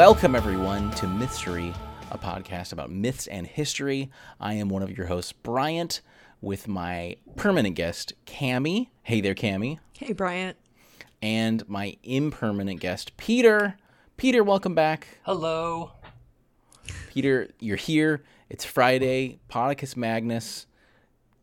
Welcome, everyone, to Mystery, a podcast about myths and history. I am one of your hosts, Bryant, with my permanent guest, Cami. Hey there, Cami. Hey, Bryant. And my impermanent guest, Peter. Peter, welcome back. Hello. Peter, you're here. It's Friday, Podicus Magnus.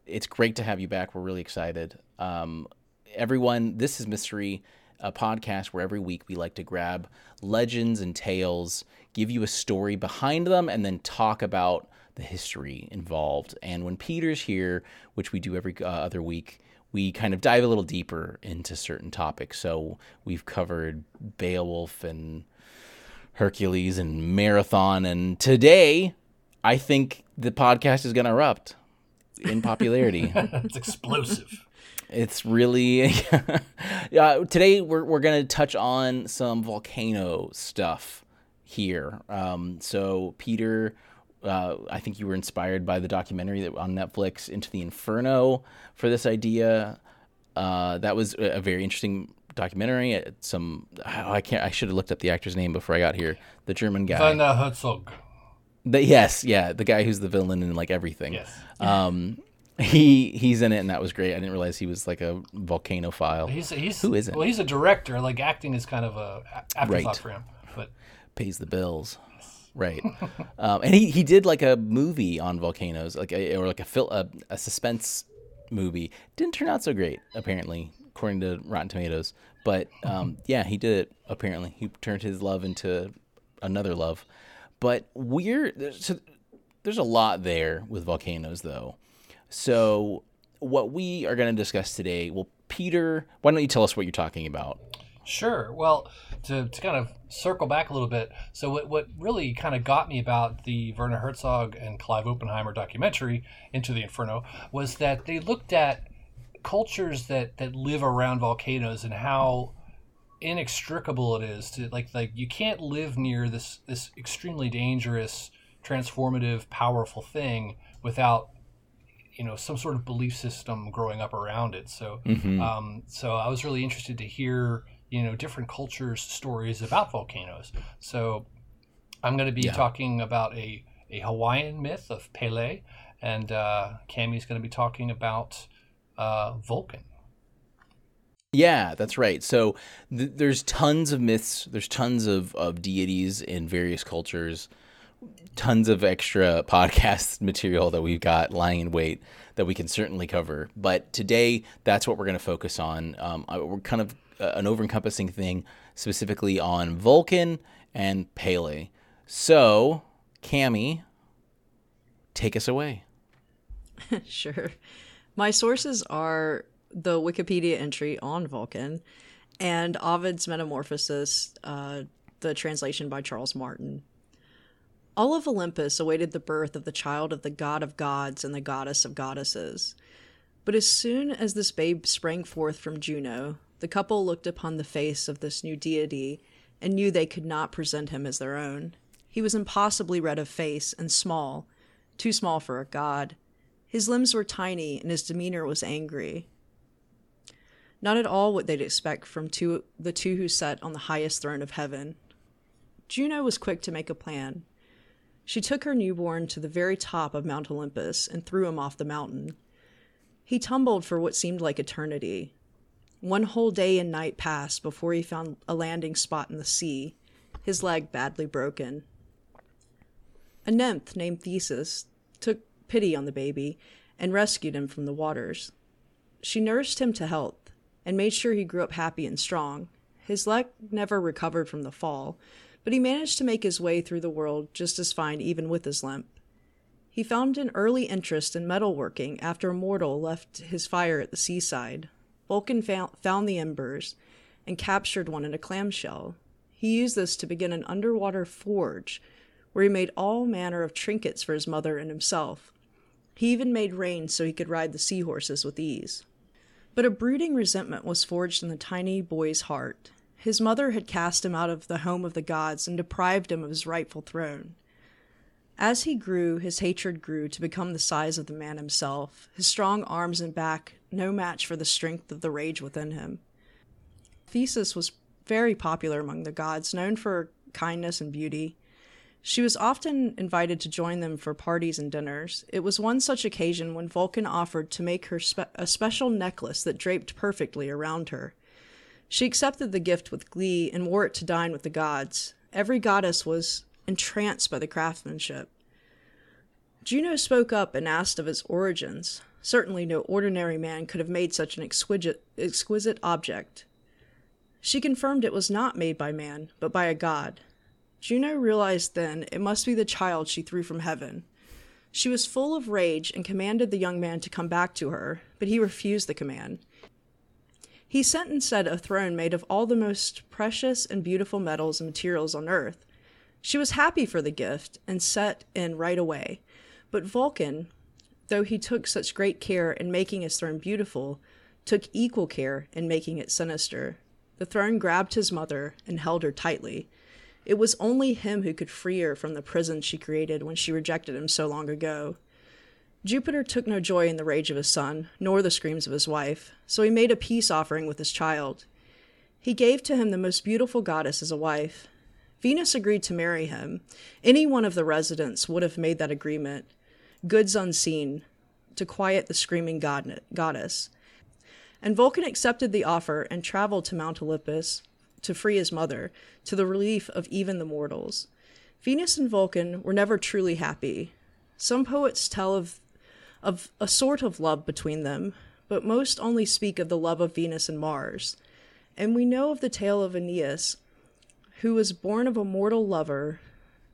It's great to have you back. We're really excited. Um, everyone, this is Mystery, a podcast where every week we like to grab legends and tales, give you a story behind them, and then talk about the history involved. And when Peter's here, which we do every uh, other week, we kind of dive a little deeper into certain topics. So we've covered Beowulf and Hercules and Marathon. And today, I think the podcast is going to erupt in popularity. it's explosive. It's really uh, today we're we're gonna touch on some volcano stuff here. Um, so Peter, uh, I think you were inspired by the documentary that on Netflix Into the Inferno for this idea. Uh, that was a very interesting documentary. Some oh, I can't I should have looked up the actor's name before I got here. The German guy. Werner Herzog. The, yes, yeah, the guy who's the villain in like everything. Yes. Um, he he's in it, and that was great. I didn't realize he was like a volcanophile. He's he's Who is it? Well, he's a director. Like acting is kind of a afterthought Right. for him. But pays the bills. Right, um, and he, he did like a movie on volcanoes, like a, or like a, fil- a a suspense movie. Didn't turn out so great, apparently, according to Rotten Tomatoes. But um, yeah, he did it. Apparently, he turned his love into another love. But we're there's, so there's a lot there with volcanoes, though. So what we are going to discuss today, well, Peter, why don't you tell us what you're talking about? Sure. Well, to, to kind of circle back a little bit, so what, what really kind of got me about the Werner Herzog and Clive Oppenheimer documentary, Into the Inferno, was that they looked at cultures that, that live around volcanoes and how inextricable it is to like like you can't live near this this extremely dangerous transformative powerful thing without you know some sort of belief system growing up around it so Mhm. um, so I was really interested to hear, you know, different cultures' stories about volcanoes. So I'm going to be Yeah. talking about a, a Hawaiian myth of Pele, and uh, Cami's going to be talking about uh, Vulcan. Yeah, that's right. So th- there's tons of myths, there's tons of, of deities in various cultures, tons of extra podcast material that we've got lying in wait that we can certainly cover. But today, that's what we're going to focus on. Um, we're kind of uh, an over encompassing thing, specifically on Vulcan and Pele. So, Cami, take us away. Sure. My sources are the Wikipedia entry on Vulcan and Ovid's Metamorphosis, uh, the translation by Charles Martin. All of Olympus awaited the birth of the child of the god of gods and the goddess of goddesses. But as soon as this babe sprang forth from Juno, the couple looked upon the face of this new deity and knew they could not present him as their own. He was impossibly red of face and small, too small for a god. His limbs were tiny and his demeanor was angry. Not at all what they'd expect from two, the two who sat on the highest throne of heaven. Juno was quick to make a plan. She took her newborn to the very top of Mount Olympus and threw him off the mountain. He tumbled for what seemed like eternity. One whole day and night passed before he found a landing spot in the sea, his leg badly broken. A nymph named Thetis took pity on the baby and rescued him from the waters. She nursed him to health and made sure he grew up happy and strong. His leg never recovered from the fall, but he managed to make his way through the world just as fine even with his limp. He found an early interest in metalworking after a mortal left his fire at the seaside. Vulcan found, found the embers and captured one in a clamshell. He used this to begin an underwater forge where he made all manner of trinkets for his mother and himself. He even made reins so he could ride the seahorses with ease. But a brooding resentment was forged in the tiny boy's heart. His mother had cast him out of the home of the gods and deprived him of his rightful throne. As he grew, his hatred grew to become the size of the man himself, his strong arms and back no match for the strength of the rage within him. Theseus was very popular among the gods, known for kindness and beauty. She was often invited to join them for parties and dinners. It was one such occasion when Vulcan offered to make her spe- a special necklace that draped perfectly around her. She accepted the gift with glee and wore it to dine with the gods. Every goddess was entranced by the craftsmanship. Juno spoke up and asked of its origins. Certainly no ordinary man could have made such an exquisite, exquisite object. She confirmed it was not made by man, but by a god. Juno realized then it must be the child she threw from heaven. She was full of rage and commanded the young man to come back to her, but he refused the command. He sent and instead a throne made of all the most precious and beautiful metals and materials on earth. She was happy for the gift and set in right away. But Vulcan, though he took such great care in making his throne beautiful, took equal care in making it sinister. The throne grabbed his mother and held her tightly. It was only him who could free her from the prison she created when she rejected him so long ago. Jupiter took no joy in the rage of his son, nor the screams of his wife, so he made a peace offering with his child. He gave to him the most beautiful goddess as a wife. Venus agreed to marry him. Any one of the residents would have made that agreement, goods unseen, to quiet the screaming god- goddess. And Vulcan accepted the offer and traveled to Mount Olympus to free his mother, to the relief of even the mortals. Venus and Vulcan were never truly happy. Some poets tell of of a sort of love between them, but most only speak of the love of Venus and Mars. And we know of the tale of Aeneas, who was born of a mortal lover,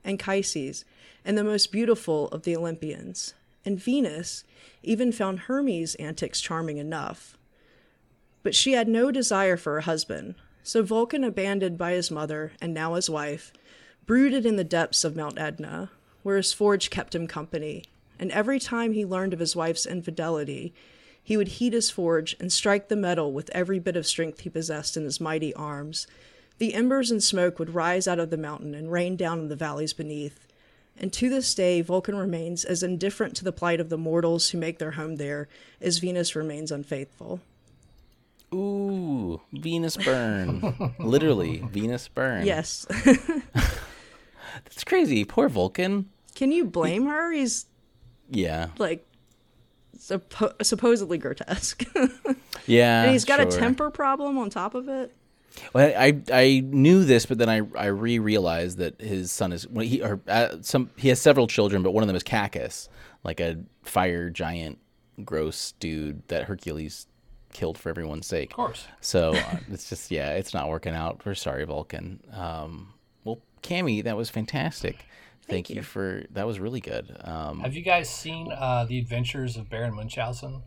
Anchises, and the most beautiful of the Olympians. And Venus even found Hermes' antics charming enough. But she had no desire for a husband, so Vulcan, abandoned by his mother and now his wife, brooded in the depths of Mount Etna, where his forge kept him company and every time he learned of his wife's infidelity, he would heat his forge and strike the metal with every bit of strength he possessed in his mighty arms. The embers and smoke would rise out of the mountain and rain down in the valleys beneath. And to this day, Vulcan remains as indifferent to the plight of the mortals who make their home there as Venus remains unfaithful. Ooh, Venus burn. Literally, Venus burn. Yes. That's crazy. Poor Vulcan. Can you blame her? He's Yeah. like suppo- supposedly grotesque. Yeah. and he's got a temper problem on top of it. Well, I I knew this, but then I I re realized that his son is well, he or uh, some he has several children, but one of them is Cacus, like a fire giant, gross dude that Hercules killed for everyone's sake. Of course. So uh, it's just yeah, it's not working out. We're sorry, Vulcan. Um, well, Cami, that was fantastic. Thank, you. you. for that was really good. Um, Have you guys seen uh, the Adventures of Baron Munchausen?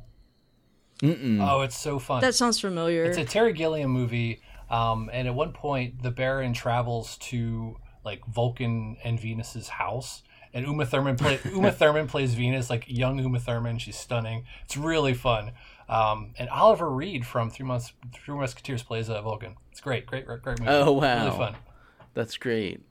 mm-mm. Oh, it's so fun. That sounds familiar. It's a Terry Gilliam movie, um, and at one point the Baron travels to like Vulcan and Venus's house, and Uma Thurman play, Uma Thurman plays Venus, like young Uma Thurman. She's stunning. It's really fun. Um, and Oliver Reed from Three Months Three Musketeers plays uh, Vulcan. It's great, great, great, great movie. Oh, wow. really fun. That's great.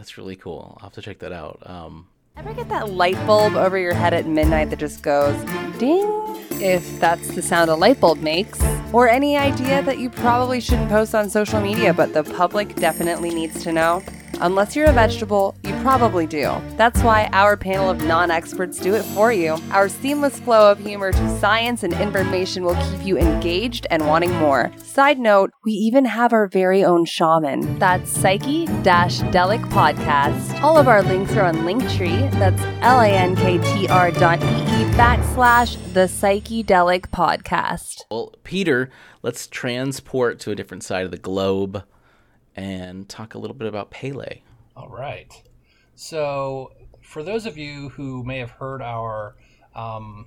That's really cool. I'll have to check that out. Um, Ever get that light bulb over your head at midnight that just goes ding? If that's the sound a light bulb makes. Or any idea that you probably shouldn't post on social media, but the public definitely needs to know? Unless you're a vegetable, you probably do. That's why our panel of non experts do it for you. Our seamless flow of humor to science and information will keep you engaged and wanting more. Side note, we even have our very own shaman. That's Psychedelic Podcast. All of our links are on Linktree. That's L A N K T R dot E E backslash the Psychedelic Podcast. well, Peter, let's transport to a different side of the globe and talk a little bit about Pele. All right. So, for those of you who may have heard our um,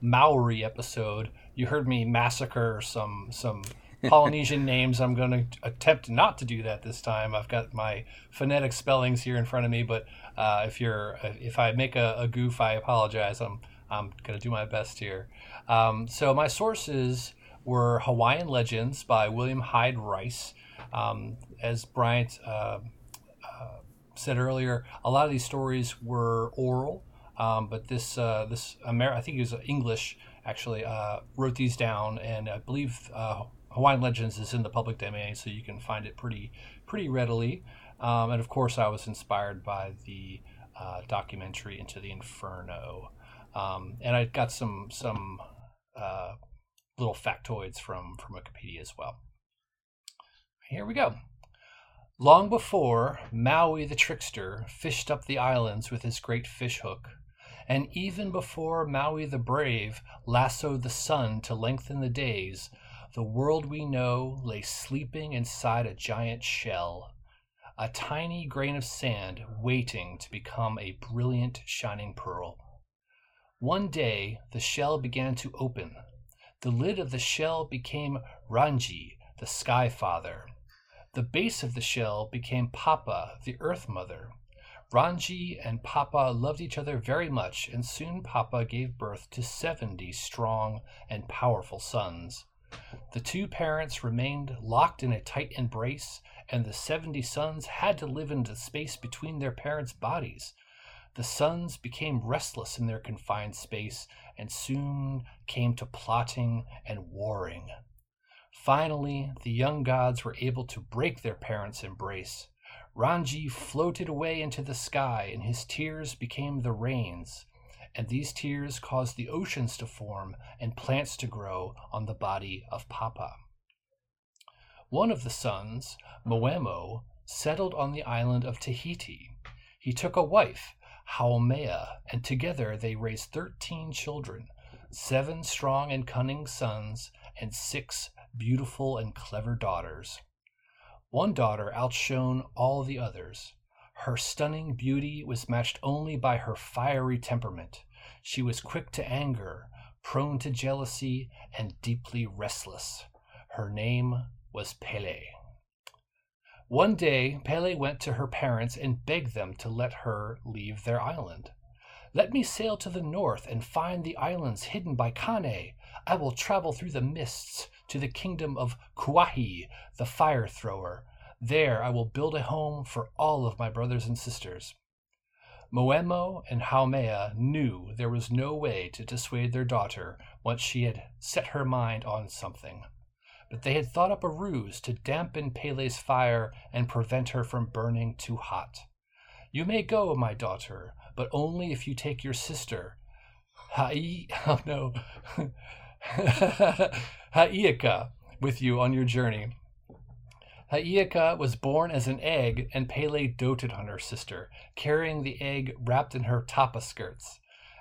Maori episode, you heard me massacre some some Polynesian names. I'm going to attempt not to do that this time. I've got my phonetic spellings here in front of me, but uh, if you're if I make a, a goof, I apologize. I'm I'm going to do my best here. Um, so my sources were Hawaiian Legends by William Hyde Rice. Um, as Bryant uh, said earlier, a lot of these stories were oral, um, but this uh, this Amer- I think he was English actually uh, wrote these down, and I believe uh, Hawaiian Legends is in the public domain, so you can find it pretty pretty readily. Um, and of course, I was inspired by the uh, documentary Into the Inferno. Um, and I got some some uh, little factoids from, from Wikipedia as well. Here we go. Long before Maui the trickster fished up the islands with his great fish hook, and even before Maui the brave lassoed the sun to lengthen the days, the world we know lay sleeping inside a giant shell, a tiny grain of sand waiting to become a brilliant shining pearl. One day the shell began to open. The lid of the shell became Rangi, the Sky Father. The base of the shell became Papa, the Earth Mother. Rangi and Papa loved each other very much, and soon Papa gave birth to 70 strong and powerful sons. The two parents remained locked in a tight embrace, and the 70 sons had to live in the space between their parents' bodies. The sons became restless in their confined space and soon came to plotting and warring. Finally, the young gods were able to break their parents' embrace. Rangi floated away into the sky, and his tears became the rains. And these tears caused the oceans to form and plants to grow on the body of Papa. One of the sons, Moemo, settled on the island of Tahiti. He took a wife, Haumea, and together they raised thirteen children, seven strong and cunning sons, and six beautiful and clever daughters. One daughter outshone all the others. Her stunning beauty was matched only by her fiery temperament. She was quick to anger, prone to jealousy, and deeply restless. Her name was Pele. One day, Pele went to her parents and begged them to let her leave their island. Let me sail to the north and find the islands hidden by Kane. I will travel through the mists to the kingdom of Kuahi, the fire thrower. There I will build a home for all of my brothers and sisters. Moemo and Haumea knew there was no way to dissuade their daughter once she had set her mind on something. But they had thought up a ruse to dampen Pele's fire and prevent her from burning too hot. You may go, my daughter, but only if you take your sister, Hai, oh no, Hi'iaka, with you on your journey. Hi'iaka was born as an egg, and Pele doted on her sister, carrying the egg wrapped in her tapa skirts.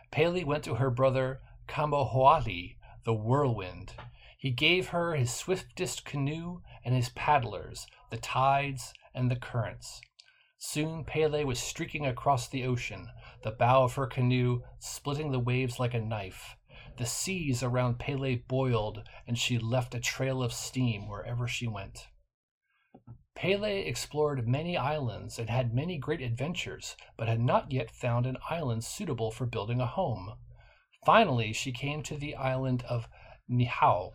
Pele went to her brother Kamohoali'i, the whirlwind. He gave her his swiftest canoe and his paddlers, the tides and the currents. Soon Pele was streaking across the ocean, the bow of her canoe splitting the waves like a knife. The seas around Pele boiled, and she left a trail of steam wherever she went. Pele explored many islands and had many great adventures, but had not yet found an island suitable for building a home. Finally, she came to the island of Niihau.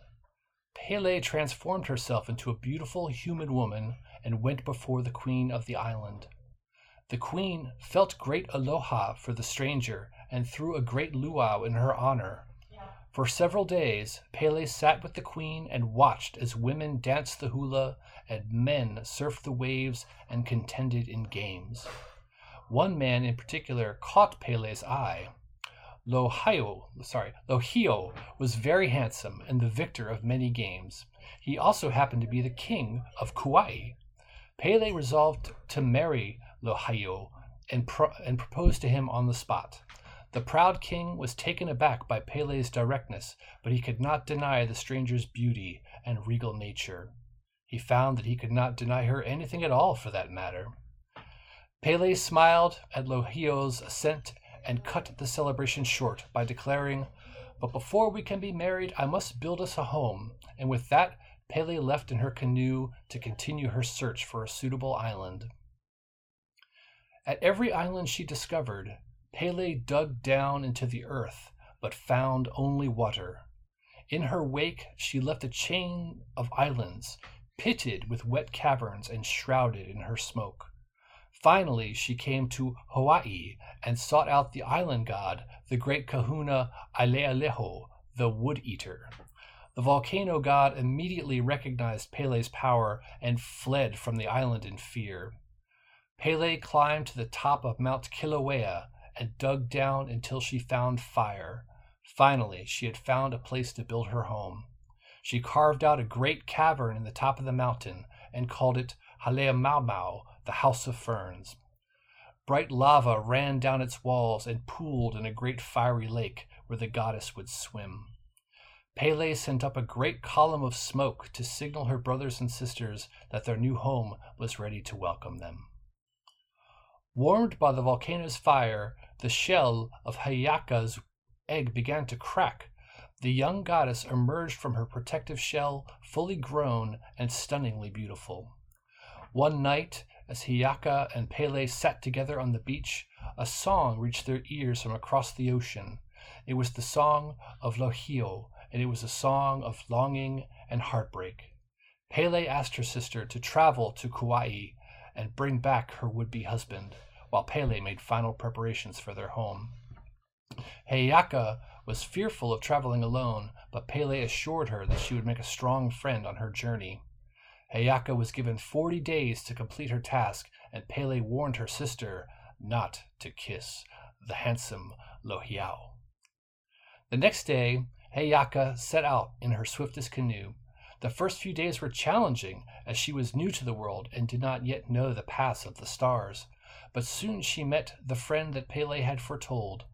Pele transformed herself into a beautiful human woman and went before the queen of the island. The queen felt great aloha for the stranger and threw a great luau in her honor. For several days, Pele sat with the queen and watched as women danced the hula and men surfed the waves and contended in games. One man in particular caught Pele's eye. Lohiau, sorry, Lohiau was very handsome and the victor of many games. He also happened to be the king of Kauai. Pele resolved to marry Lohiau and, pro- and proposed to him on the spot. The proud king was taken aback by Pele's directness, but he could not deny the stranger's beauty and regal nature. He found that he could not deny her anything at all, for that matter. Pele smiled at Lohiau's assent and cut the celebration short by declaring, But before we can be married, I must build us a home. And with that, Pele left in her canoe to continue her search for a suitable island. At every island she discovered, Pele dug down into the earth, but found only water. In her wake she left a chain of islands, pitted with wet caverns and shrouded in her smoke. Finally, she came to Hawaii and sought out the island god, the great kahuna Alealeho, the wood eater. The volcano god immediately recognized Pele's power and fled from the island in fear. Pele climbed to the top of Mount Kilauea and dug down until she found fire. Finally, she had found a place to build her home. She carved out a great cavern in the top of the mountain and called it Halemaumau, the House of Ferns. Bright lava ran down its walls and pooled in a great fiery lake where the goddess would swim. Pele sent up a great column of smoke to signal her brothers and sisters that their new home was ready to welcome them. Warmed by the volcano's fire, the shell of Hi'iaka's egg began to crack. The young goddess emerged from her protective shell, fully grown and stunningly beautiful. One night, as Hi'iaka and Pele sat together on the beach, a song reached their ears from across the ocean. It was the song of Lohiau, and it was a song of longing and heartbreak. Pele asked her sister to travel to Kauai and bring back her would be husband, while Pele made final preparations for their home. Hi'iaka was fearful of traveling alone, but Pele assured her that she would make a strong friend on her journey. Hi'iaka was given forty days to complete her task, and Pele warned her sister not to kiss the handsome Lohiau. The next day, Hi'iaka set out in her swiftest canoe. The first few days were challenging, as she was new to the world and did not yet know the paths of the stars. But soon she met the friend that Pele had foretold.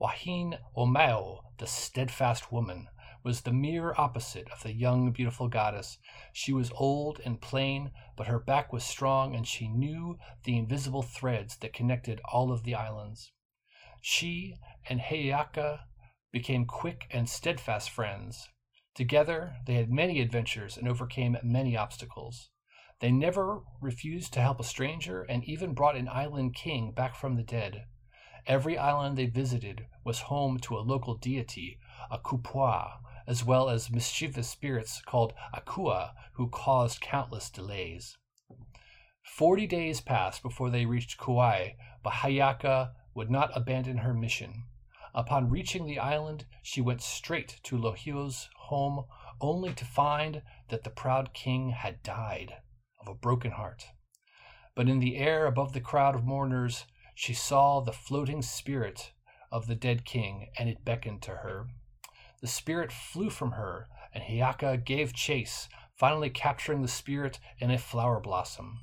Wahine Omao, the steadfast woman, was the mirror opposite of the young, beautiful goddess. She was old and plain, but her back was strong, and she knew the invisible threads that connected all of the islands. She and Hi'iaka became quick and steadfast friends. Together, they had many adventures and overcame many obstacles. They never refused to help a stranger and even brought an island king back from the dead. Every island they visited was home to a local deity, a kupua, as well as mischievous spirits called akua, who caused countless delays. Forty days passed before they reached Kauai, but Hi'iaka would not abandon her mission. Upon reaching the island, she went straight to Lohiau's home, only to find that the proud king had died of a broken heart. But in the air above the crowd of mourners, she saw the floating spirit of the dead king, and it beckoned to her. The spirit flew from her, and Hi'iaka gave chase, finally capturing the spirit in a flower blossom.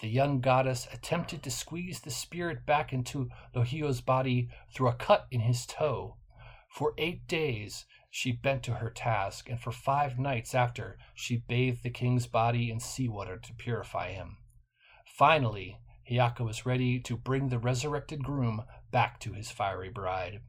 The young goddess attempted to squeeze the spirit back into Lohiau's body through a cut in his toe. For eight days she bent to her task, and for five nights after she bathed the king's body in seawater to purify him. Finally, Hi'iaka was ready to bring the resurrected groom back to his fiery bride.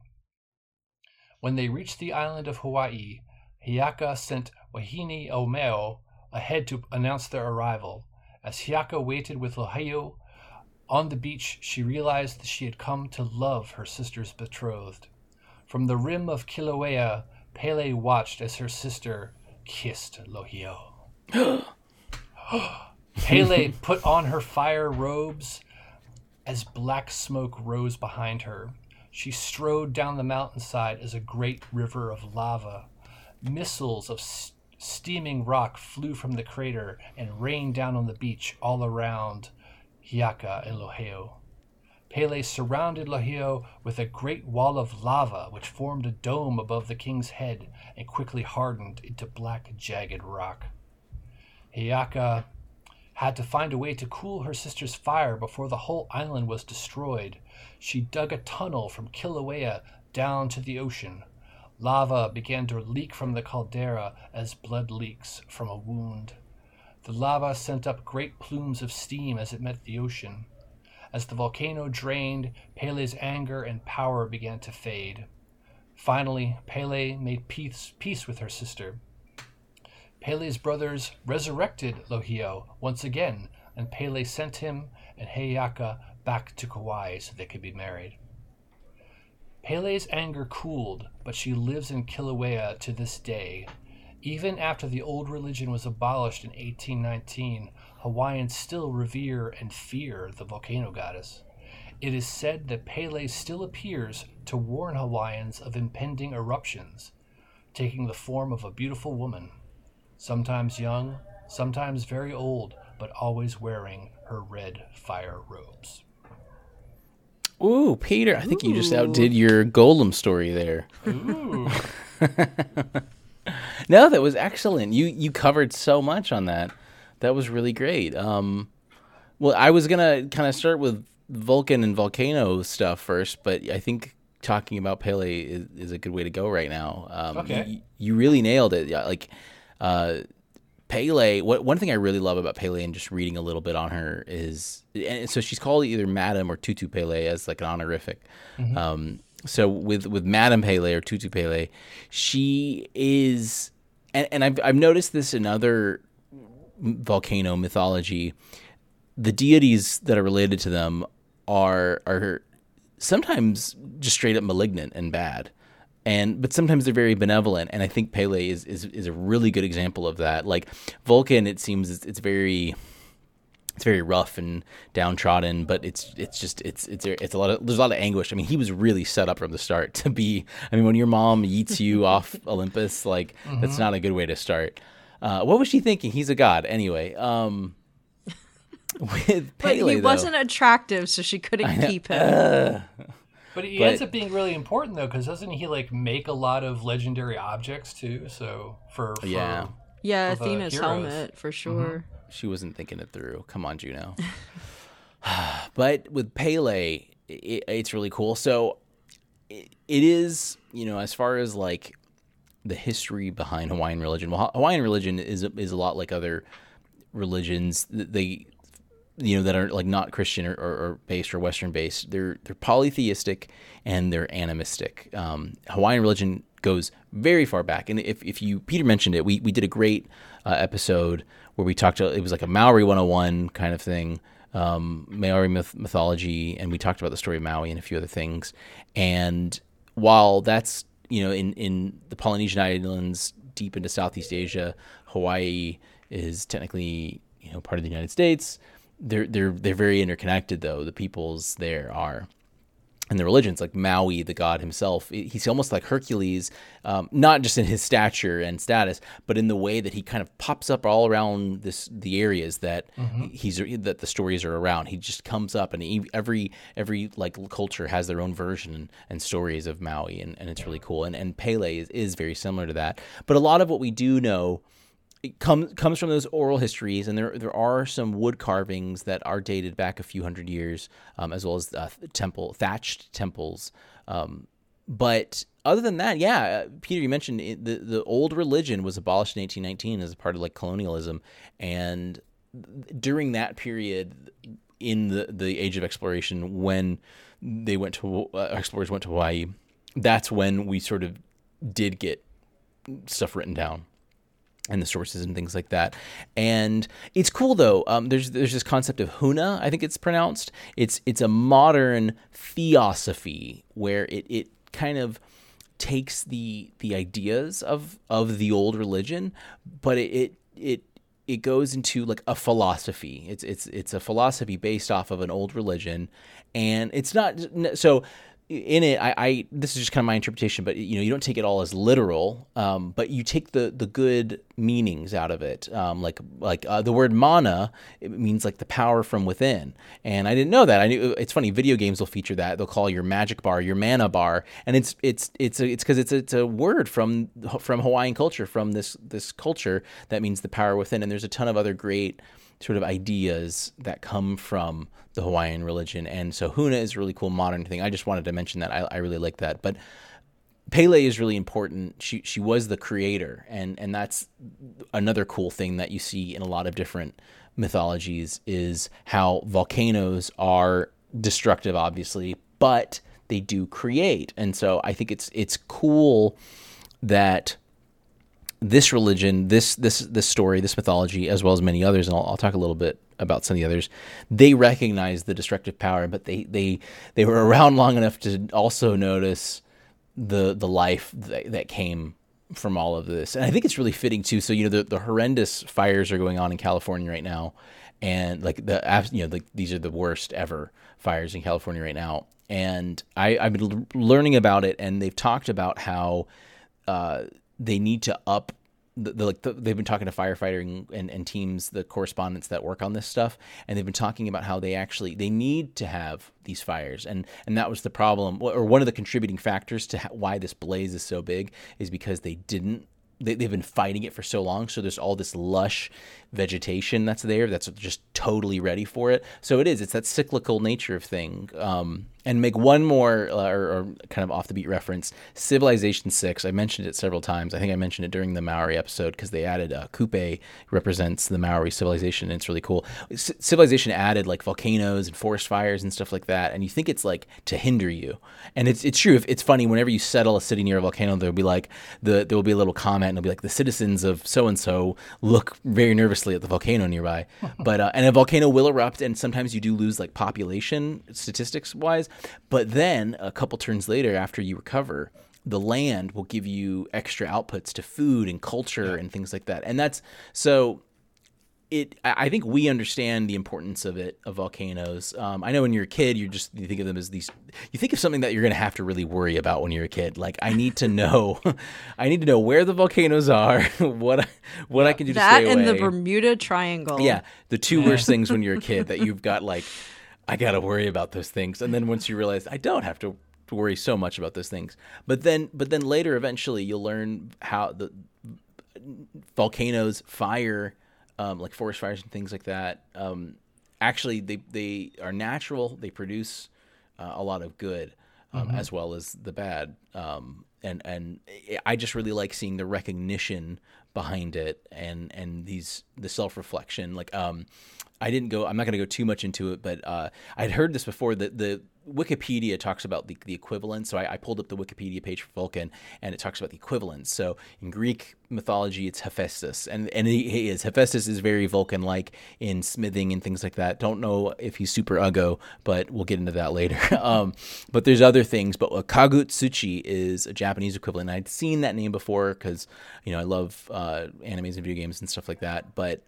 When they reached the island of Hawaii, Hi'iaka sent Wahine Omao ahead to announce their arrival. As Hi'iaka waited with Lohiau on the beach, she realized that she had come to love her sister's betrothed. From the rim of Kilauea, Pele watched as her sister kissed Lohiau. Pele put on her fire robes as black smoke rose behind her. She strode down the mountainside as a great river of lava. Missiles of steaming rock flew from the crater and rained down on the beach all around Hi'iaka and Lohiau. Pele surrounded Lohiau with a great wall of lava which formed a dome above the king's head and quickly hardened into black, jagged rock. Hi'iaka had to find a way to cool her sister's fire before the whole island was destroyed. She dug a tunnel from Kilauea down to the ocean. Lava began to leak from the caldera as blood leaks from a wound. The lava sent up great plumes of steam as it met the ocean. As the volcano drained, Pele's anger and power began to fade. Finally, Pele made peace, peace with her sister. Pele's brothers resurrected Lohiau once again, and Pele sent him and Hi'iaka back to Kauai so they could be married. Pele's anger cooled, but she lives in Kilauea to this day. Even after the old religion was abolished in 1819, Hawaiians still revere and fear the volcano goddess. It is said that Pele still appears to warn Hawaiians of impending eruptions, taking the form of a beautiful woman. Sometimes young, sometimes very old, but always wearing her red fire robes. Ooh, Peter, I think you just outdid your Golem story there. Ooh. No, that was excellent. You you covered so much on that. That was really great. Um, well, I was gonna kind of start with Vulcan and volcano stuff first, but I think talking about Pele is, is a good way to go right now. Um, Okay. You, you really nailed it. Yeah, like uh, Pele. What one thing I really love about Pele and just reading a little bit on her is, and so she's called either Madam or Tutu Pele as like an honorific. Um, so with with Madam Pele or Tutu Pele, she is, and, and I've I've noticed this in other volcano mythology. The deities that are related to them are are sometimes just straight up malignant and bad. And but sometimes they're very benevolent. And i think pele is is, is a really good example of that. Like vulcan it seems it's, it's very it's very rough and downtrodden but it's it's just it's it's it's a lot of there's a lot of anguish. I mean he was really set up from the start to be i mean when your mom eats you off olympus like that's mm-hmm. not a good way to start uh, what was she thinking he's a god anyway um with But he though- wasn't attractive, so she couldn't keep him. But he But- ends up being really important though, because doesn't he like make a lot of legendary objects too? So for, for Yeah. yeah, of Athena's heroes. helmet for sure. she wasn't thinking it through. Come on, Juno. but with Pele, it, it's really cool. So it, it is, you know, as far as like the history behind Hawaiian religion. Well, Hawaiian religion is is a lot like other religions. They you know that are like not Christian or, or, based or Western based. They're they're polytheistic and they're animistic. Um, Hawaiian religion goes very far back, and if, if you Peter mentioned it, we we did a great uh, episode where we talked. It was like a Maori 101 kind of thing. Um, Maori myth- mythology, and we talked about the story of Maui and a few other things. And while that's you know in in the Polynesian islands, deep into Southeast Asia, Hawaii is technically you know part of the United States. They're they're they're very interconnected though. The peoples there are. And the religions, like Maui, the god himself, he's almost like Hercules, um, not just in his stature and status, but in the way that he kind of pops up all around this the areas that he's that the stories are around. He just comes up, and he, every every like culture has their own version and, and stories of Maui, and, and it's really cool. And and Pele is, is very similar to that. But a lot of what we do know it comes comes from those oral histories, and there there are some wood carvings that are dated back a few hundred years, um, as well as uh, temple thatched temples. Um, but other than that, yeah, uh, Peter, you mentioned it, the the old religion was abolished in 1819 as a part of like colonialism, and during that period in the the age of exploration, when they went to uh, explorers went to Hawaii, that's when we sort of did get stuff written down and the sources and things like that. And it's cool though. Um, there's there's this concept of huna, I think it's pronounced. It's it's a modern theosophy where it it kind of takes the the ideas of of the old religion, but it it it, it goes into like a philosophy. It's it's it's a philosophy based off of an old religion, and it's not so in it, I, I this is just kind of my interpretation, but you know, you don't take it all as literal, um, but you take the the good meanings out of it. Um, like like uh, the word mana, it means like the power from within, and I didn't know that. I knew it's funny. Video games will feature that. They'll call your magic bar your mana bar, and it's it's it's it's because it's it's a word from from Hawaiian culture, from this this culture that means the power within. And there's a ton of other great sort of ideas that come from the Hawaiian religion. And so Huna is a really cool modern thing. I just wanted to mention that. I, I really like that. But Pele is really important. She she was the creator, and and that's another cool thing that you see in a lot of different mythologies is how volcanoes are destructive, obviously, but they do create. And so I think it's it's cool that this religion, this this this story, this mythology, as well as many others, and I'll, I'll talk a little bit about some of the others. They recognize the destructive power, but they they they were around long enough to also notice the the life that, that came from all of this. And I think it's really fitting too. So you know the the horrendous fires are going on in California right now, and like the you know like these are the worst ever fires in California right now. And I I've been learning about it, and they've talked about how. Uh, they need to up the, the, like the, they've been talking to firefighting and, and teams, the correspondents that work on this stuff, and they've been talking about how they actually they need to have these fires, and and that was the problem, or one of the contributing factors to why this blaze is so big is because they didn't they, they've been fighting it for so long so there's all this lush vegetation that's there that's just totally ready for it. So it is it's that cyclical nature of thing. Um, and make one more uh, or, or, kind of off the beat reference civilization 6 i mentioned it several times. I think i mentioned it during the maori episode because they added uh, Kupe represents the maori civilization and it's really cool. C- civilization added like volcanoes and forest fires and stuff like that and you think it's like to hinder you. And it's, it's true if it's funny whenever you settle a city near a volcano there'll be like the there will be a little comment and it'll be like the citizens of so and so look very nervously at the volcano nearby but uh, and a volcano will erupt and sometimes you do lose like population statistics wise but then a couple turns later, after you recover, the land will give you extra outputs to food and culture yeah. and things like that. And that's so. It, I think we understand the importance of it of volcanoes. Um, I know when you're a kid, you just you think of them as these. You think of something that you're going to have to really worry about when you're a kid. Like I need to know, I need to know where the volcanoes are, what what yeah. I can do to that stay and the Bermuda Triangle. Yeah, the two worst things when you're a kid that you've got like I got to worry about those things. And then once you realize I don't have to worry so much about those things. But then but then later eventually you'll learn how the volcanoes, fire, um, like forest fires and things like that, um, actually they they are natural. They produce uh, a lot of good um, mm-hmm. as well as the bad. Um, and and I just really like seeing the recognition behind it and and these the self reflection. Like um, I didn't go. I'm not going to go too much into it, but uh, I'd heard this before. That the Wikipedia talks about the, the equivalent. So I, I, pulled up the Wikipedia page for Vulcan, and it talks about the equivalents. So in Greek mythology, it's Hephaestus, and and he, is Hephaestus is very Vulcan-like in smithing and things like that. Don't know if he's super uggo, but we'll get into that later. um, but there's other things. But Kagutsuchi is a Japanese equivalent. I'd seen that name before because you know I love uh, animes and video games and stuff like that, but.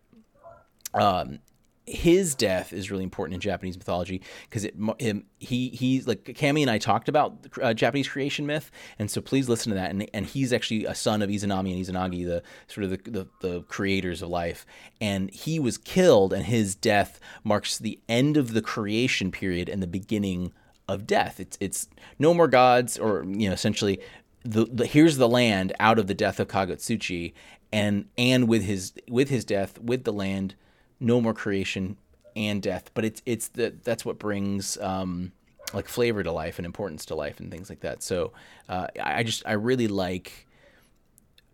Um, his death is really important in Japanese mythology because it him he he's like Cami and I talked about uh, Japanese creation myth, and so please listen to that. And and he's actually a son of Izanami and Izanagi, the sort of the, the, the creators of life. And he was killed, and his death marks the end of the creation period and the beginning of death. It's it's no more gods, or you know, essentially. The, the, here's the land out of the death of Kagutsuchi, and and with his with his death, with the land, no more creation and death, but it's it's the that's what brings um, like flavor to life and importance to life and things like that. So uh, I just I really like.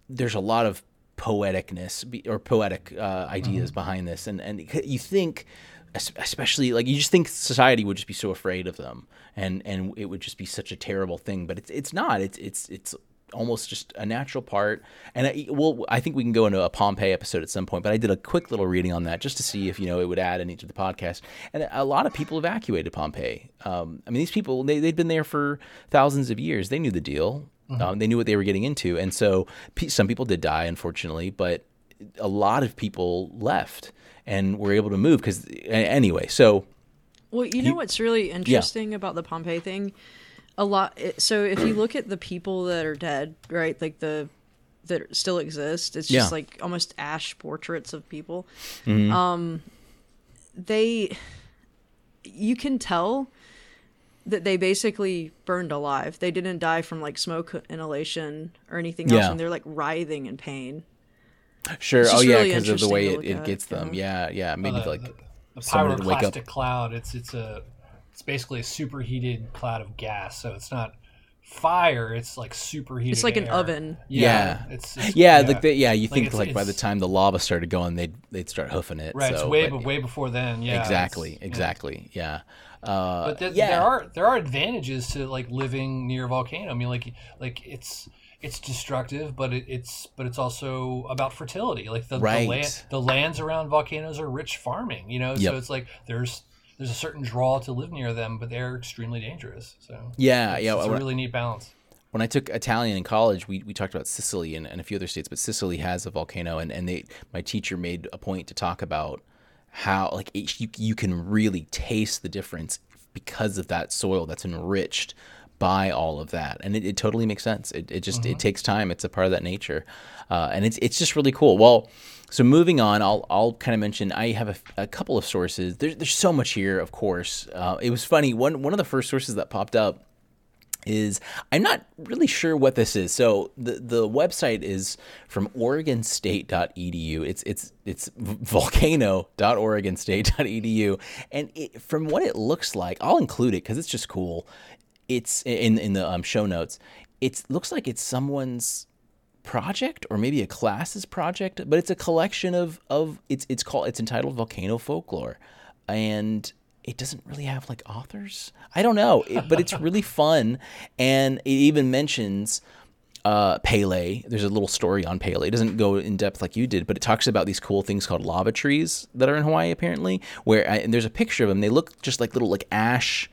There's a lot of poeticness or poetic uh, ideas mm-hmm. behind this, and and you think especially like you just think society would just be so afraid of them and and it would just be such a terrible thing but it's it's not it's it's it's almost just a natural part. And I, well, I think we can go into a Pompeii episode at some point, but I did a quick little reading on that just to see if you know it would add any to the podcast. And a lot of people evacuated Pompeii. Um, I mean, these people they they'd been there for thousands of years. They knew the deal. Mm-hmm. Um, they knew what they were getting into, and so some people did die, unfortunately, but a lot of people left and were able to move because anyway. So, well, you know what's really interesting yeah. about the Pompeii thing a lot so if you look at the people that are dead right like the that still exist it's just yeah. like almost ash portraits of people. Mm-hmm. um they you can tell that they basically burned alive. They didn't die from like smoke inhalation or anything else and they're like writhing in pain. Sure. Oh yeah because of the way it, it gets them. yeah yeah maybe uh, like the, the pyroclastic cloud it's it's a it's basically a superheated cloud of gas. So it's not fire it's like superheated it's like air. an oven yeah, yeah. It's, it's, yeah, yeah, like the, yeah you think like, like by the time the lava started going they'd they'd start hoofing it right so, it's way but, way before then yeah exactly exactly yeah, yeah. Uh, but th- yeah. there are there are advantages to like living near a volcano i mean like like it's it's destructive, but it, it's but it's also about fertility. Like the right. the, land, the lands around volcanoes are rich farming, you know. Yep. So it's like there's there's a certain draw to live near them, but they're extremely dangerous. So yeah, it's, yeah, it's a really neat balance. When I took Italian in college, we, we talked about Sicily and, and a few other states, but Sicily has a volcano, and, and they my teacher made a point to talk about how like it, you you can really taste the difference because of that soil that's enriched by all of that, and it, it totally makes sense. It, it just it takes time. It's a part of that nature, uh, and it's it's just really cool. Well, so moving on, I'll I'll kind of mention I have a, a couple of sources. There's there's so much here, of course. Uh, it was funny. One one of the first sources that popped up is I'm not really sure what this is. So the the website is from oregonstate.edu. It's it's it's volcano.oregonstate.edu and it, from what it looks like, I'll include it cuz it's just cool. It's in in the um, show notes. It looks like it's someone's project or maybe a class's project, but it's a collection of of it's it's called it's entitled Volcano Folklore. And it doesn't really have like authors. I don't know, it, but it's really fun, and it even mentions uh, Pele. There's a little story on Pele. It doesn't go in depth like you did, but it talks about these cool things called lava trees that are in Hawaii apparently. Where and there's a picture of them. They look just like little like ash,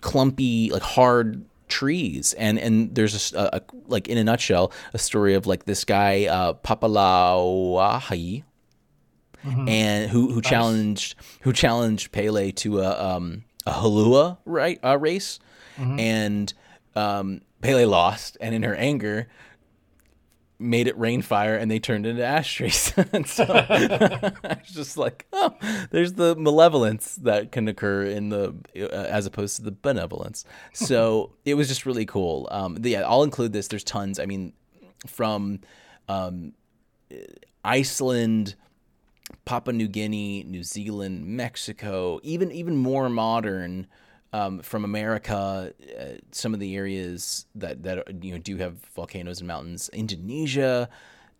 clumpy, like hard trees and and there's a, a, like in a nutshell a story of like this guy uh Papalauahi mm-hmm. and who who nice. challenged who challenged Pele to a um, a holua right uh, race, mm-hmm. and um, Pele lost, and in her anger. Made it rain fire, and they turned into ashtrays. and so it's just like, oh, there's the malevolence that can occur in the, uh, as opposed to the benevolence. So it was just really cool. Um, yeah, I'll include this. There's tons. I mean, from um, Iceland Papua New Guinea, New Zealand, Mexico, even even more modern um, from America, uh, some of the areas that that you know do have volcanoes and mountains, Indonesia.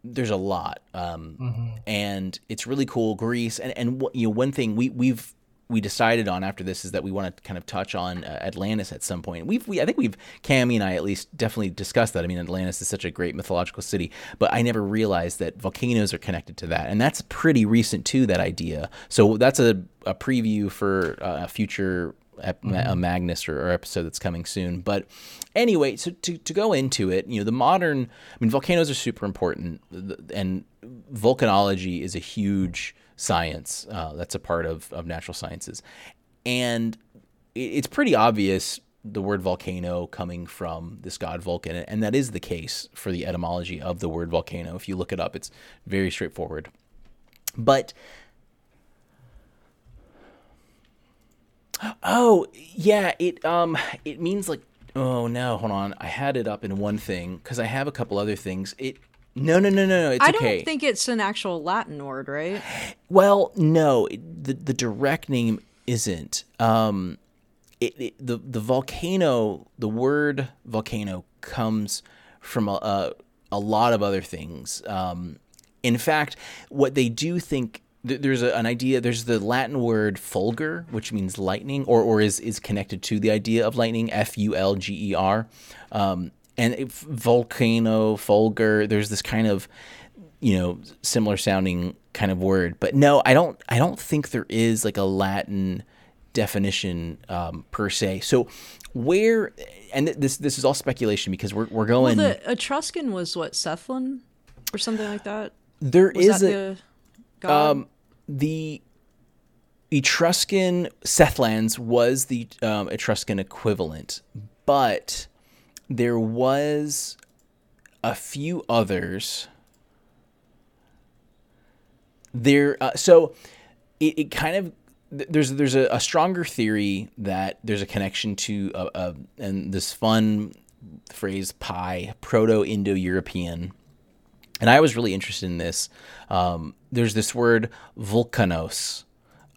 There's a lot, um, mm-hmm. and it's really cool. Greece, and and you know one thing we we've we decided on after this is that we want to kind of touch on uh, Atlantis at some point. We've, we, I think we've, Cami and I at least definitely discussed that. I mean, Atlantis is such a great mythological city, but I never realized that volcanoes are connected to that. And that's pretty recent too, that idea. So that's a, a preview for uh, a future mm-hmm. a Magnus or, or, episode that's coming soon. But anyway, so to, to go into it, you know, the modern, I mean, volcanoes are super important and volcanology is a huge science uh, that's a part of, of natural sciences. And it's pretty obvious the word volcano coming from this god Vulcan, and that is the case for the etymology of the word volcano. If you look it up, it's very straightforward. But oh yeah, it um it means like oh no, hold on, I had it up in one thing because I have a couple other things. It no, no, no, no, no. It's I okay. don't think it's an actual Latin word, right? Well, no. The the direct name isn't. Um, it, it, the the volcano, the word volcano comes from a, a, a lot of other things. Um, in fact, what they do think there's a, an idea. There's the Latin word fulger, which means lightning, or or is is connected to the idea of lightning. F U L G E R. Um, and it, volcano, fulgur. There's this kind of you know similar sounding kind of word, but no, I don't. I don't think there is like a Latin definition um, per se. So where and this this is all speculation because we're we're going. Well, the Etruscan was what Sethlin or something like that. There was is a the, um, the Etruscan Sethlans was the um, Etruscan equivalent, but there was a few others. There, uh, so it, it kind of there's there's a, a, stronger theory that there's a connection to a, a and this fun phrase pi proto-indo-european and i was really interested in this um, there's this word vulkanos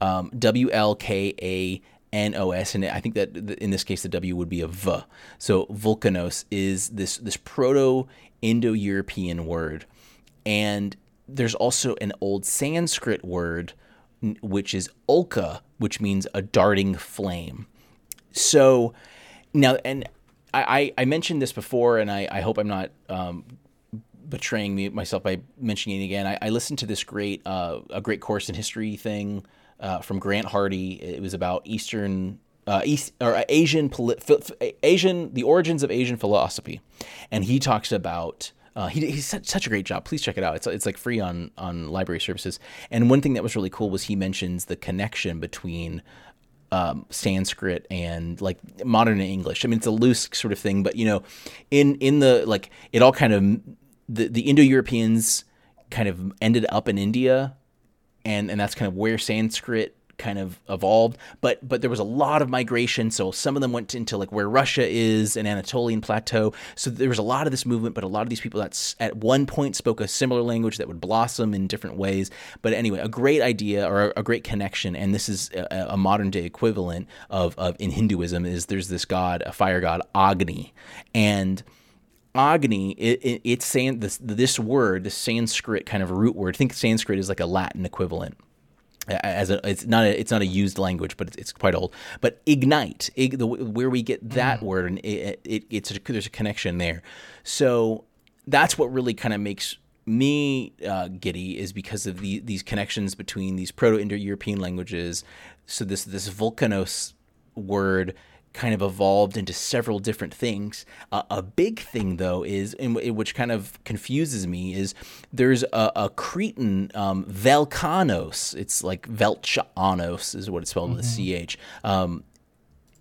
um, w-l-k-a N-O-S, and I think that in this case the W would be a V. So Vulcanos is this this Proto-Indo-European word, and there's also an old Sanskrit word which is Ulka, which means a darting flame. So now, and I, I mentioned this before, and I, I hope I'm not um, betraying me myself by mentioning it again. I, I listened to this great uh, a great course in history thing uh, from Grant Hardy. It was about Eastern uh, East or Asian Asian the origins of Asian philosophy, and he talks about. Uh, he, he's such, such a great job. Please check it out. It's it's like free on on library services. And one thing that was really cool was he mentions the connection between um, Sanskrit and like modern English. I mean, it's a loose sort of thing, but you know, in in the like, it all kind of the the Indo Europeans kind of ended up in India, and and that's kind of where Sanskrit kind of evolved. But but there was a lot of migration. So some of them went into like where russia is an anatolian plateau. So there was a lot of this movement but a lot of these people that at one point spoke a similar language that would blossom in different ways. But anyway a great idea or a great connection and this is a, a modern day equivalent of, of in hinduism is there's this god a fire god agni. And Agni, it, it, it's saying this this word, the Sanskrit kind of root word. think Sanskrit is like a Latin equivalent as a it's not a it's not a used language but it's, it's quite old but ignite ig, the, where we get that mm. word and it, it, it's a, there's a connection there so that's what really kind of makes me uh, giddy is because of the, these connections between these proto-indo-european languages so this this volcanos word kind of evolved into several different things. Uh, a big thing, though, is which kind of confuses me is there's a, a Cretan um, Velkanos. It's like Velchanos is what it's spelled mm-hmm. with a ch. Um,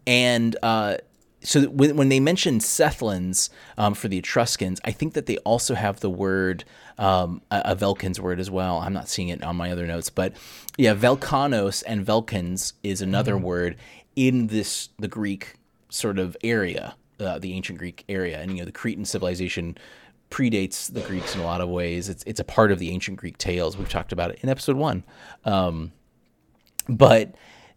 and uh, so when, when they mention Sethlans um, for the Etruscans, I think that they also have the word um, a, a Velkans word as well. I'm not seeing it on my other notes, but yeah, Velkanos and Velkans is another mm-hmm. word, in this the Greek sort of area, uh, the ancient Greek area, and you know the Cretan civilization predates the Greeks in a lot of ways. It's it's a part of the ancient Greek tales. We've talked about it in episode one, um, but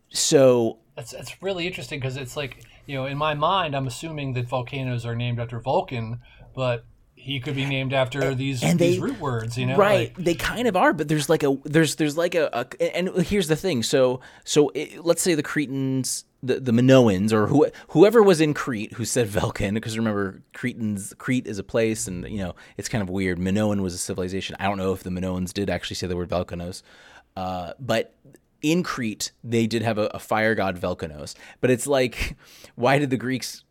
so that's that's really interesting because it's like you know in my mind I'm assuming that volcanoes are named after Vulcan, but he could be named after these and these root words, you know. Right, like, they kind of are, but there's like a there's there's like a, a and here's the thing. So so it, let's say the Cretans, the the Minoans, or who, whoever was in Crete who said Vulcan, because remember Cretans Crete is a place, and you know it's kind of weird. Minoan was a civilization. I don't know if the Minoans did actually say the word Velkanos, uh, but in Crete, they did have a, a, fire god Velkanos. But it's like, why did the Greeks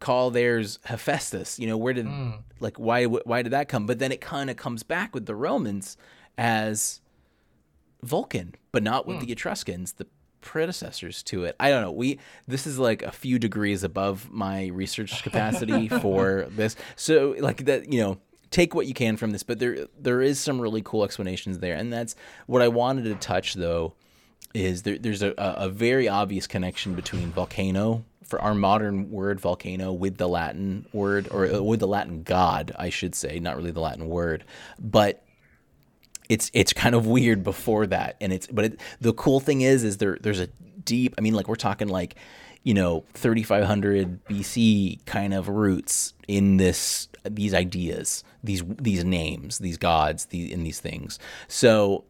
call theirs Hephaestus. You know, where did mm. like why why did that come? But then it kind of comes back with the Romans as Vulcan, but not with mm. the Etruscans, the predecessors to it. I don't know. We this is like a few degrees above my research capacity for this. So like that, you know, take what you can from this, but there there is some really cool explanations there. And that's what I wanted to touch though is there, there's a, a very obvious connection between volcano for our modern word volcano with the Latin word or uh, with the Latin god, I should say, not really the Latin word, but it's it's kind of weird before that, and it's but it, the cool thing is is there there's a deep. I mean, like we're talking like you know 3500 BC kind of roots in this these ideas, these these names, these gods, these in these things. So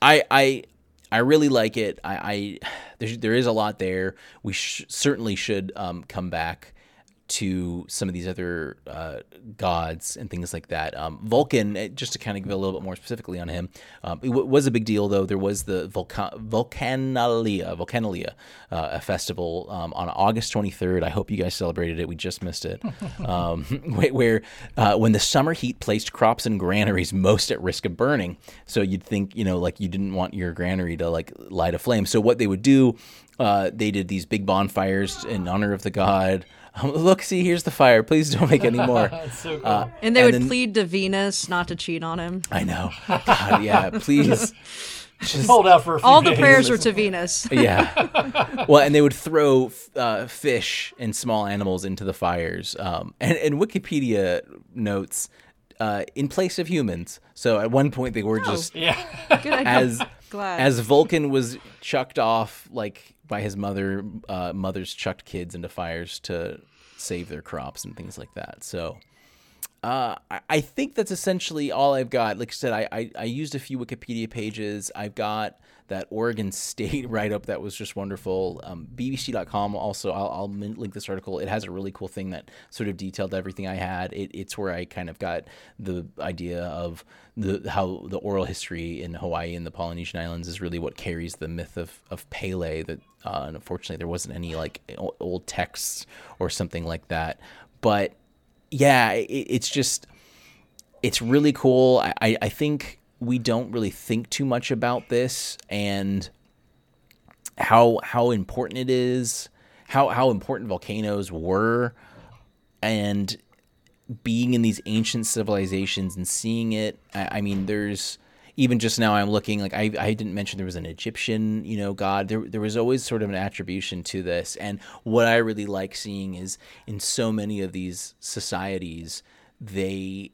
I I I really like it. I, I there, there is a lot there. We sh- certainly should um, come back to some of these other uh, gods and things like that. Um, Vulcan, eh, just to kind of give a little bit more specifically on him, um, it w- was a big deal though. There was the Vulca- Vulcanalia, Vulcanalia, uh, a festival um, on August 23rd. I hope you guys celebrated it. We just missed it. Um, where uh, when the summer heat placed crops and granaries most at risk of burning. So you'd think, you know, like you didn't want your granary to like light a flame. So what they would do, uh, they did these big bonfires in honor of the god. Um, look, see, here's the fire. Please don't make any more. so cool. uh, and they and would then, plead to Venus not to cheat on him. I know. God, yeah, please. Just hold out for all days. the prayers were to Venus. yeah. Well, and they would throw uh, fish and small animals into the fires. Um, and, and Wikipedia notes uh, in place of humans. So at one point they were oh, just yeah. as as Vulcan was chucked off like by his mother. Uh, mothers chucked kids into fires to save their crops and things like that. So. Uh, I think that's essentially all I've got. Like I said, I, I, I used a few Wikipedia pages. I've got that Oregon State write up that was just wonderful. Um, BBC.com also, I'll, I'll, link this article. It has a really cool thing that sort of detailed everything I had. It, it's where I kind of got the idea of the how the oral history in Hawaii and the Polynesian Islands is really what carries the myth of, of Pele. That uh, unfortunately there wasn't any like old texts or something like that. But yeah, it, it's just it's really cool. I, I think we don't really think too much about this and how how important it is, how how important volcanoes were, and being in these ancient civilizations and seeing it. I, I mean, there's even just now I'm looking like I, I didn't mention there was an Egyptian, you know, god. There there was always sort of an attribution to this. And what I really like seeing is in so many of these societies, they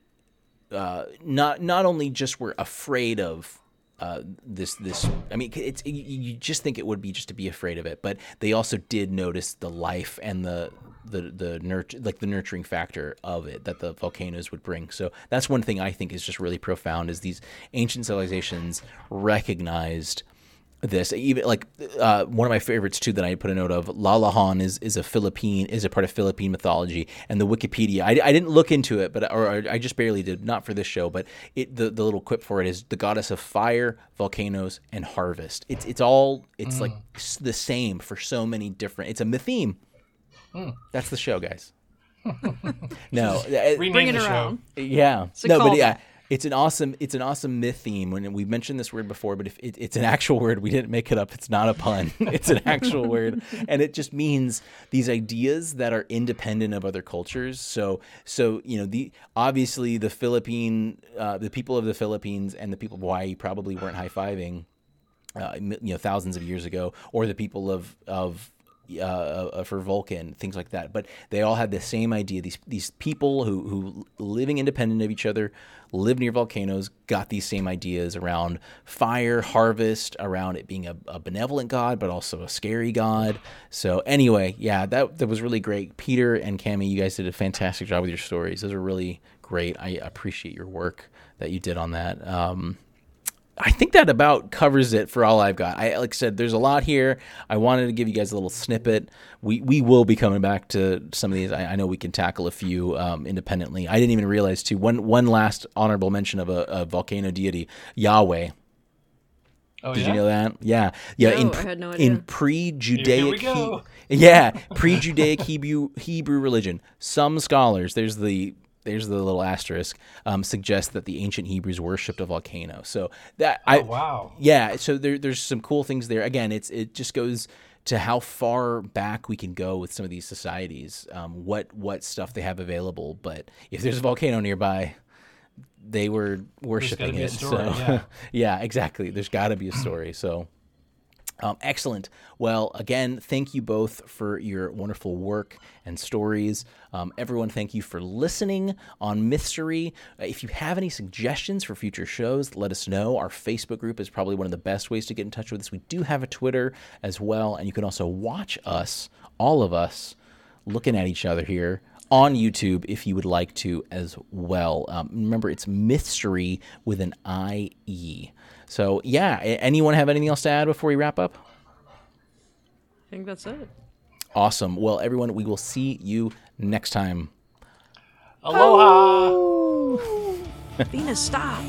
uh, not not only just were afraid of uh, this this I mean it's you just think it would be just to be afraid of it, but they also did notice the life and the the the nurture like the nurturing factor of it that the volcanoes would bring. So that's one thing I think is just really profound is these ancient civilizations recognized this. Even like uh, one of my favorites too that I put a note of Lalahon is is a Philippine is a part of Philippine mythology and the Wikipedia I, I didn't look into it but or I just barely did not for this show but it the, the little quip for it is the goddess of fire volcanoes and harvest. It's it's all it's mm. like the same for so many different it's a myth theme. Mm. that's the show guys. No bring it around. Yeah. No but yeah it's an awesome it's an awesome myth theme. When we mentioned this word before but if it, it's an actual word we didn't make it up. It's not a pun. It's an actual word. And it just means these ideas that are independent of other cultures. So so you know the obviously the philippine uh, the people of the philippines and the people of hawaii probably weren't high-fiving uh, you know thousands of years ago or the people of of uh, uh, for Vulcan, things like that. But they all had the same idea. These these people who who living independent of each other, live near volcanoes, got these same ideas around fire, harvest, around it being a, a benevolent god, but also a scary god. So anyway, yeah, that that was really great. Peter and Cami, you guys did a fantastic job with your stories. Those are really great. I appreciate your work that you did on that. Um, I think that about covers it for all I've got. I like I said, there's a lot here. I wanted to give you guys a little snippet. We we will be coming back to some of these. I, I know we can tackle a few um, independently. I didn't even realize too. One one last honorable mention of a, a volcano deity, Yahweh. Oh, Did yeah? you know that? Yeah, yeah. No, in I had no idea. in pre-Judaic, Here we go. He- yeah, pre-Judaic Hebrew Hebrew religion. Some scholars, there's the there's the little asterisk, um, suggest that the ancient Hebrews worshipped a volcano. So that I Oh, wow. yeah, so there, there's some cool things there. Again, it's it just goes to how far back we can go with some of these societies, um, what what stuff they have available. But if there's a volcano nearby, they were worshiping it. story, so yeah. yeah, exactly. There's got to be a story. So. Um, excellent. Well, again, thank you both for your wonderful work and stories. Um, everyone, thank you for listening on Mystery. Uh, if you have any suggestions for future shows, let us know. Our Facebook group is probably one of the best ways to get in touch with us. We do have a Twitter as well, and you can also watch us, all of us, looking at each other here on YouTube if you would like to as well. Um, remember, it's Mystery with an I E. So, yeah, anyone have anything else to add before we wrap up? I think that's it. Awesome. Well, everyone, we will see you next time. Aloha. Venus, stop.